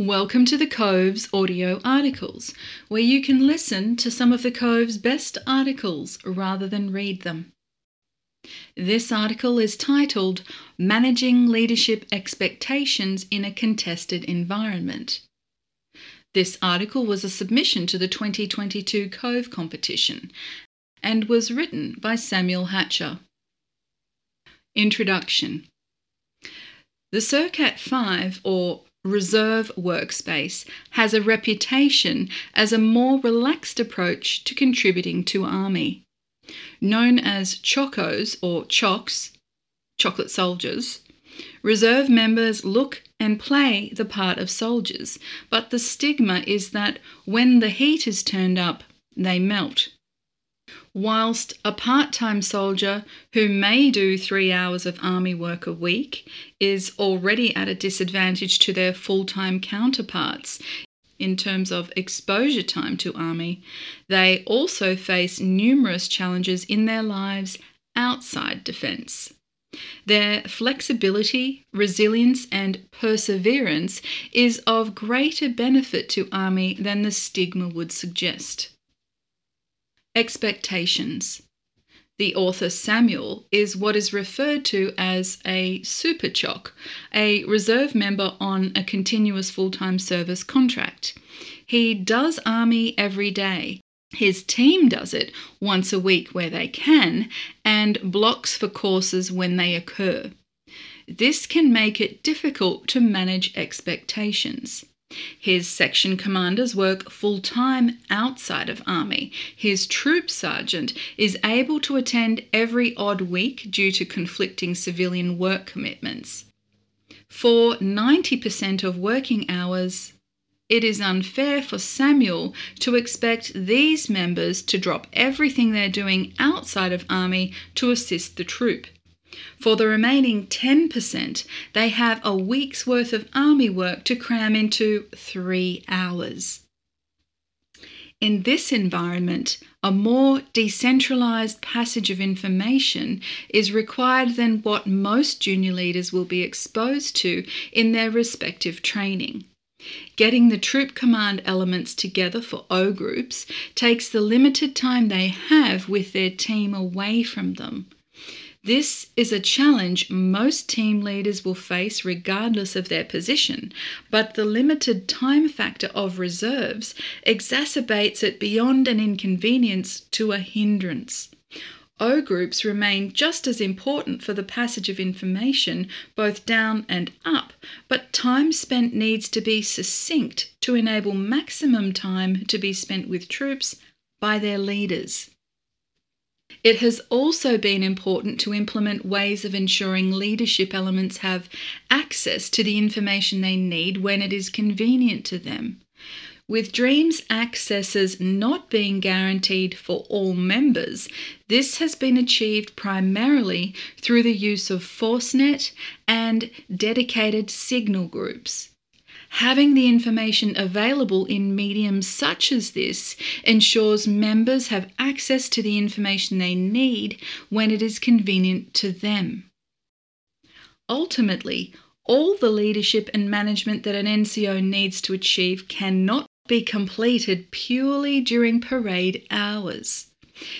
Welcome to the Cove's audio articles, where you can listen to some of the Cove's best articles rather than read them. This article is titled Managing Leadership Expectations in a Contested Environment. This article was a submission to the 2022 Cove competition and was written by Samuel Hatcher. Introduction The SERCAT 5 or Reserve Workspace has a reputation as a more relaxed approach to contributing to Army. Known as chocos or Chocs, chocolate soldiers, reserve members look and play the part of soldiers, but the stigma is that when the heat is turned up, they melt. Whilst a part time soldier who may do three hours of army work a week is already at a disadvantage to their full time counterparts in terms of exposure time to Army, they also face numerous challenges in their lives outside defence. Their flexibility, resilience, and perseverance is of greater benefit to Army than the stigma would suggest. Expectations. The author Samuel is what is referred to as a super choc, a reserve member on a continuous full time service contract. He does army every day. His team does it once a week where they can and blocks for courses when they occur. This can make it difficult to manage expectations. His section commanders work full time outside of Army. His troop sergeant is able to attend every odd week due to conflicting civilian work commitments. For 90% of working hours, it is unfair for Samuel to expect these members to drop everything they're doing outside of Army to assist the troop. For the remaining 10%, they have a week's worth of army work to cram into three hours. In this environment, a more decentralised passage of information is required than what most junior leaders will be exposed to in their respective training. Getting the troop command elements together for O groups takes the limited time they have with their team away from them. This is a challenge most team leaders will face regardless of their position, but the limited time factor of reserves exacerbates it beyond an inconvenience to a hindrance. O groups remain just as important for the passage of information, both down and up, but time spent needs to be succinct to enable maximum time to be spent with troops by their leaders. It has also been important to implement ways of ensuring leadership elements have access to the information they need when it is convenient to them. With Dreams accesses not being guaranteed for all members, this has been achieved primarily through the use of ForceNet and dedicated signal groups. Having the information available in mediums such as this ensures members have access to the information they need when it is convenient to them. Ultimately, all the leadership and management that an NCO needs to achieve cannot be completed purely during parade hours.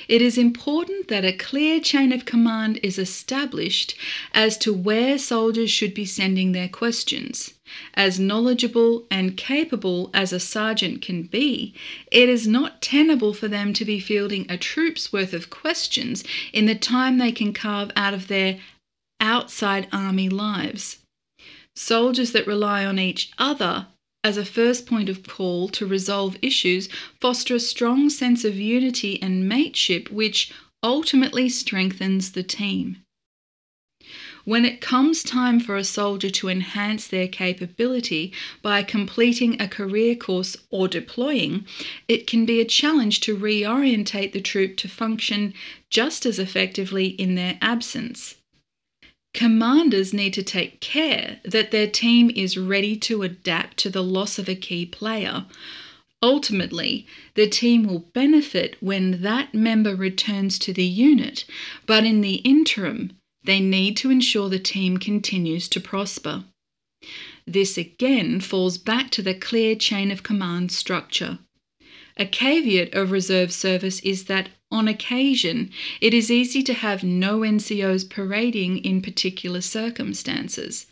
It is important that a clear chain of command is established as to where soldiers should be sending their questions. As knowledgeable and capable as a sergeant can be, it is not tenable for them to be fielding a troop's worth of questions in the time they can carve out of their outside army lives. Soldiers that rely on each other as a first point of call to resolve issues foster a strong sense of unity and mateship, which ultimately strengthens the team. When it comes time for a soldier to enhance their capability by completing a career course or deploying, it can be a challenge to reorientate the troop to function just as effectively in their absence. Commanders need to take care that their team is ready to adapt to the loss of a key player. Ultimately, the team will benefit when that member returns to the unit, but in the interim, they need to ensure the team continues to prosper. This again falls back to the clear chain of command structure. A caveat of reserve service is that on occasion it is easy to have no NCOs parading in particular circumstances.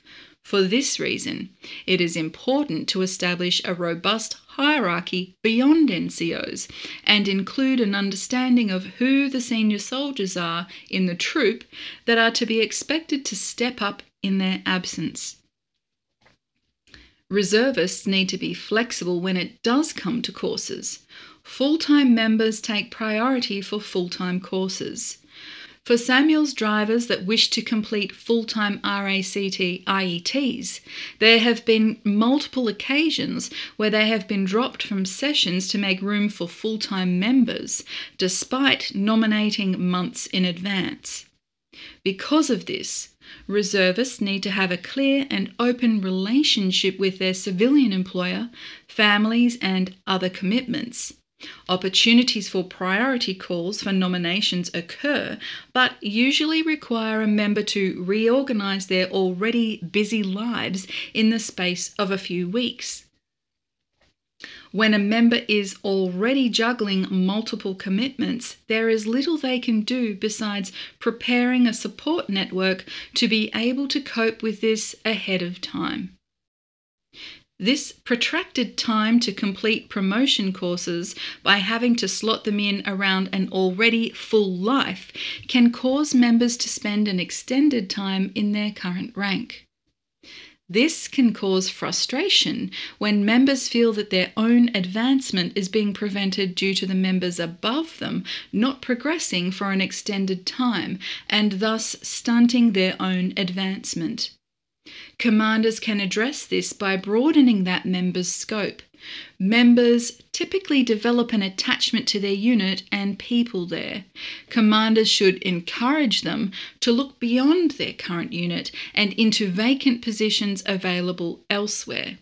For this reason, it is important to establish a robust hierarchy beyond NCOs and include an understanding of who the senior soldiers are in the troop that are to be expected to step up in their absence. Reservists need to be flexible when it does come to courses. Full time members take priority for full time courses. For Samuel's drivers that wish to complete full time RACT IETs, there have been multiple occasions where they have been dropped from sessions to make room for full time members, despite nominating months in advance. Because of this, reservists need to have a clear and open relationship with their civilian employer, families, and other commitments. Opportunities for priority calls for nominations occur, but usually require a member to reorganise their already busy lives in the space of a few weeks. When a member is already juggling multiple commitments, there is little they can do besides preparing a support network to be able to cope with this ahead of time. This protracted time to complete promotion courses by having to slot them in around an already full life can cause members to spend an extended time in their current rank. This can cause frustration when members feel that their own advancement is being prevented due to the members above them not progressing for an extended time and thus stunting their own advancement. Commanders can address this by broadening that member's scope. Members typically develop an attachment to their unit and people there. Commanders should encourage them to look beyond their current unit and into vacant positions available elsewhere.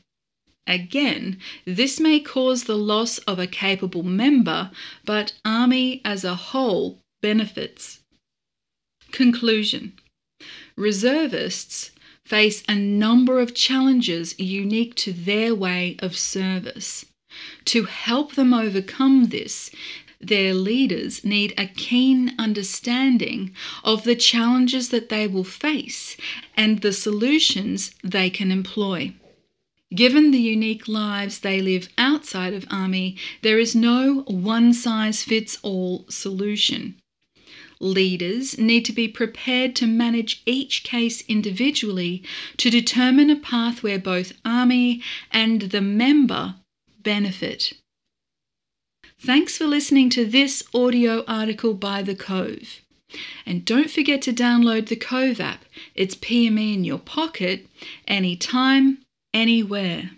Again, this may cause the loss of a capable member, but Army as a whole benefits. Conclusion Reservists face a number of challenges unique to their way of service. To help them overcome this, their leaders need a keen understanding of the challenges that they will face and the solutions they can employ. Given the unique lives they live outside of Army, there is no one size fits all solution. Leaders need to be prepared to manage each case individually to determine a path where both Army and the member benefit. Thanks for listening to this audio article by The Cove. And don't forget to download the Cove app. It's PME in your pocket, anytime, anywhere.